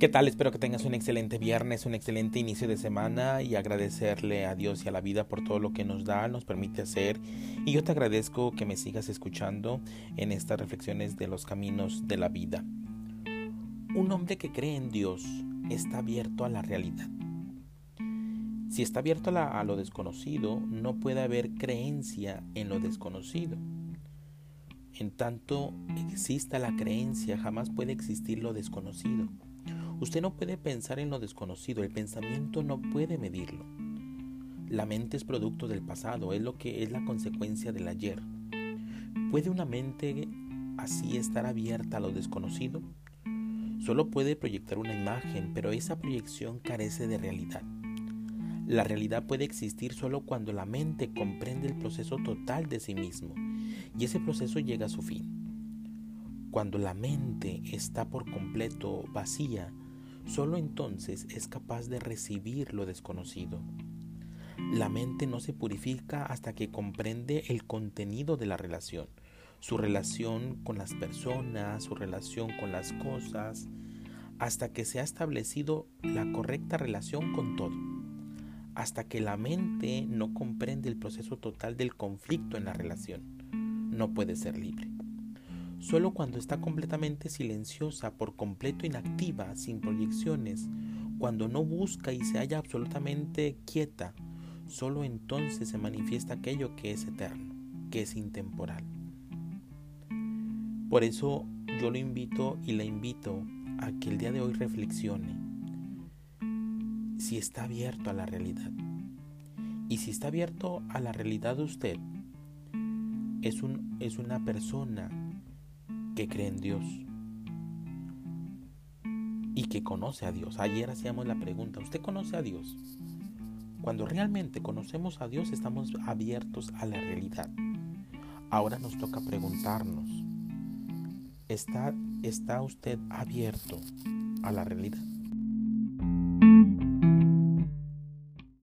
¿Qué tal? Espero que tengas un excelente viernes, un excelente inicio de semana y agradecerle a Dios y a la vida por todo lo que nos da, nos permite hacer. Y yo te agradezco que me sigas escuchando en estas reflexiones de los caminos de la vida. Un hombre que cree en Dios está abierto a la realidad. Si está abierto a, lo desconocido, no puede haber creencia en lo desconocido. En tanto exista la creencia, jamás puede existir lo desconocido. Usted no puede pensar en lo desconocido, el pensamiento no puede medirlo. La mente es producto del pasado, es lo que es la consecuencia del ayer. ¿Puede una mente así estar abierta a lo desconocido? Solo puede proyectar una imagen, pero esa proyección carece de realidad. La realidad puede existir solo cuando la mente comprende el proceso total de sí mismo y ese proceso llega a su fin. Cuando la mente está por completo vacía, Solo entonces es capaz de recibir lo desconocido. La mente no se purifica hasta que comprende el contenido de la relación, su relación con las personas, su relación con las cosas, hasta que se ha establecido la correcta relación con todo, hasta que la mente no comprende el proceso total del conflicto en la relación. No puede ser libre. Solo cuando está completamente silenciosa, por completo inactiva, sin proyecciones, cuando no busca y se halla absolutamente quieta, solo entonces se manifiesta aquello que es eterno, que es intemporal. Por eso yo lo invito y la invito a que el día de hoy reflexione si está abierto a la realidad. Y si está abierto a la realidad de usted, es, un, es una persona que cree en Dios y que conoce a Dios. Ayer hacíamos la pregunta, ¿usted conoce a Dios? Cuando realmente conocemos a Dios estamos abiertos a la realidad. Ahora nos toca preguntarnos, ¿está, está usted abierto a la realidad?